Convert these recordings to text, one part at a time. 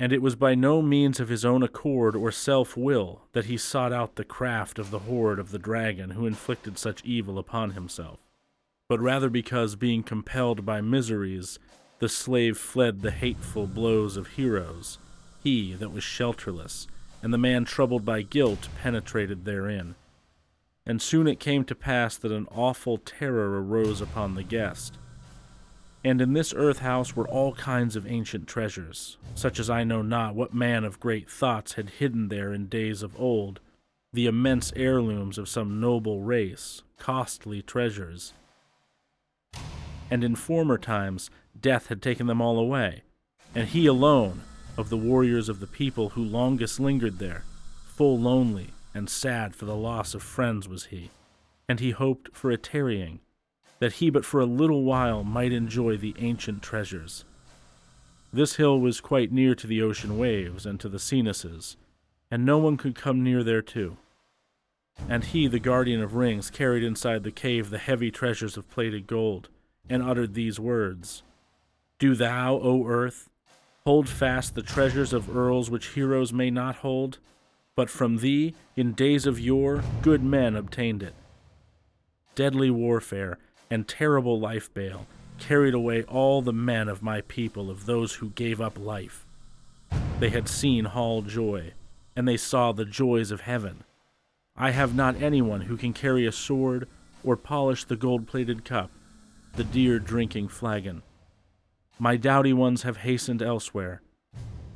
And it was by no means of his own accord or self will that he sought out the craft of the hoard of the dragon who inflicted such evil upon himself, but rather because, being compelled by miseries, the slave fled the hateful blows of heroes, he that was shelterless, and the man troubled by guilt penetrated therein. And soon it came to pass that an awful terror arose upon the guest. And in this earth house were all kinds of ancient treasures, such as I know not what man of great thoughts had hidden there in days of old, the immense heirlooms of some noble race, costly treasures. And in former times death had taken them all away, and he alone, of the warriors of the people who longest lingered there, full lonely and sad for the loss of friends was he, and he hoped for a tarrying, that he but for a little while might enjoy the ancient treasures. This hill was quite near to the ocean waves and to the sea-nesses, and no one could come near thereto. And he, the guardian of rings, carried inside the cave the heavy treasures of plated gold, and uttered these words Do thou, O earth, hold fast the treasures of earls which heroes may not hold, but from thee, in days of yore, good men obtained it. Deadly warfare and terrible life bale carried away all the men of my people of those who gave up life. They had seen Hall Joy, and they saw the joys of heaven. I have not anyone who can carry a sword or polish the gold plated cup, the dear drinking flagon. My doughty ones have hastened elsewhere.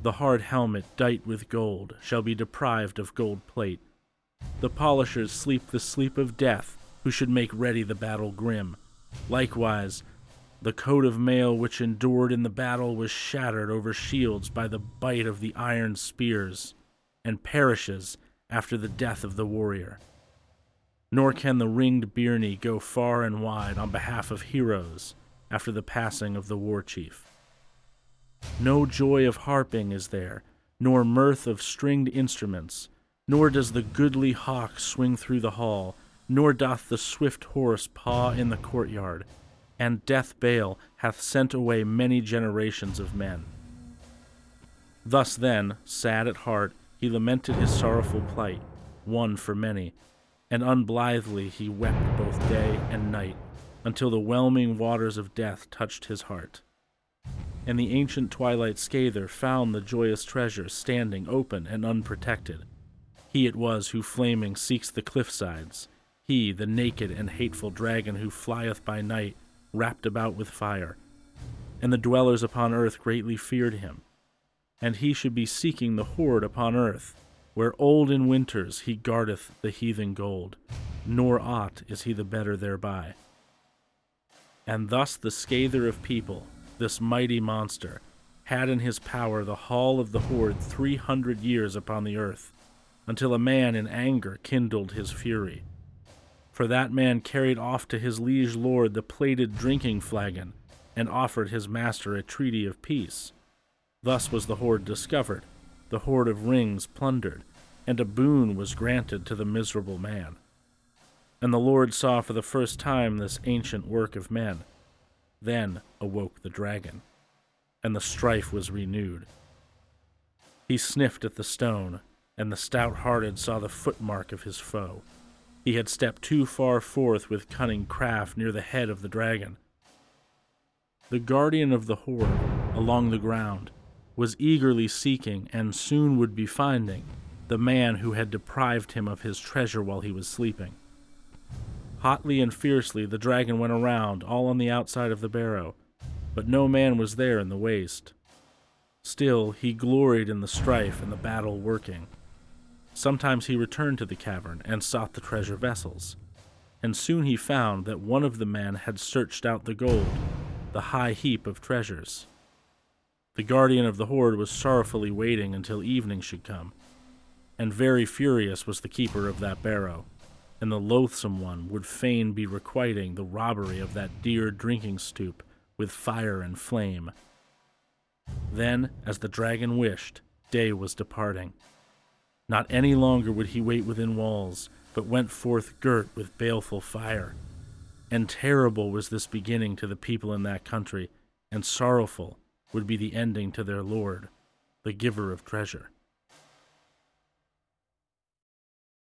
The hard helmet dight with gold shall be deprived of gold plate. The polishers sleep the sleep of death who should make ready the battle grim. Likewise, the coat of mail which endured in the battle was shattered over shields by the bite of the iron spears, and perishes after the death of the warrior. Nor can the ringed byrnie go far and wide on behalf of heroes after the passing of the war chief. No joy of harping is there, nor mirth of stringed instruments, nor does the goodly hawk swing through the hall, nor doth the swift horse paw in the courtyard, and death bale hath sent away many generations of men. Thus then, sad at heart, he lamented his sorrowful plight, one for many, and unblithely he wept both day and night, until the whelming waters of death touched his heart. And the ancient twilight scather found the joyous treasure standing open and unprotected. He it was who flaming seeks the cliff sides, he, the naked and hateful dragon who flieth by night, wrapped about with fire. And the dwellers upon earth greatly feared him. And he should be seeking the hoard upon earth, where old in winters he guardeth the heathen gold, nor aught is he the better thereby. And thus the scather of people, this mighty monster, had in his power the hall of the hoard three hundred years upon the earth, until a man in anger kindled his fury. For that man carried off to his liege lord the plated drinking flagon, and offered his master a treaty of peace. Thus was the hoard discovered, the hoard of rings plundered, and a boon was granted to the miserable man. And the Lord saw for the first time this ancient work of men. Then awoke the dragon, and the strife was renewed. He sniffed at the stone, and the stout hearted saw the footmark of his foe. He had stepped too far forth with cunning craft near the head of the dragon. The guardian of the hoard, along the ground, was eagerly seeking, and soon would be finding, the man who had deprived him of his treasure while he was sleeping. Hotly and fiercely the dragon went around, all on the outside of the barrow, but no man was there in the waste. Still, he gloried in the strife and the battle working. Sometimes he returned to the cavern and sought the treasure vessels, and soon he found that one of the men had searched out the gold, the high heap of treasures. The guardian of the hoard was sorrowfully waiting until evening should come, and very furious was the keeper of that barrow, and the loathsome one would fain be requiting the robbery of that dear drinking stoup with fire and flame. Then, as the dragon wished, day was departing. Not any longer would he wait within walls, but went forth girt with baleful fire. And terrible was this beginning to the people in that country, and sorrowful would be the ending to their lord. the giver of treasure.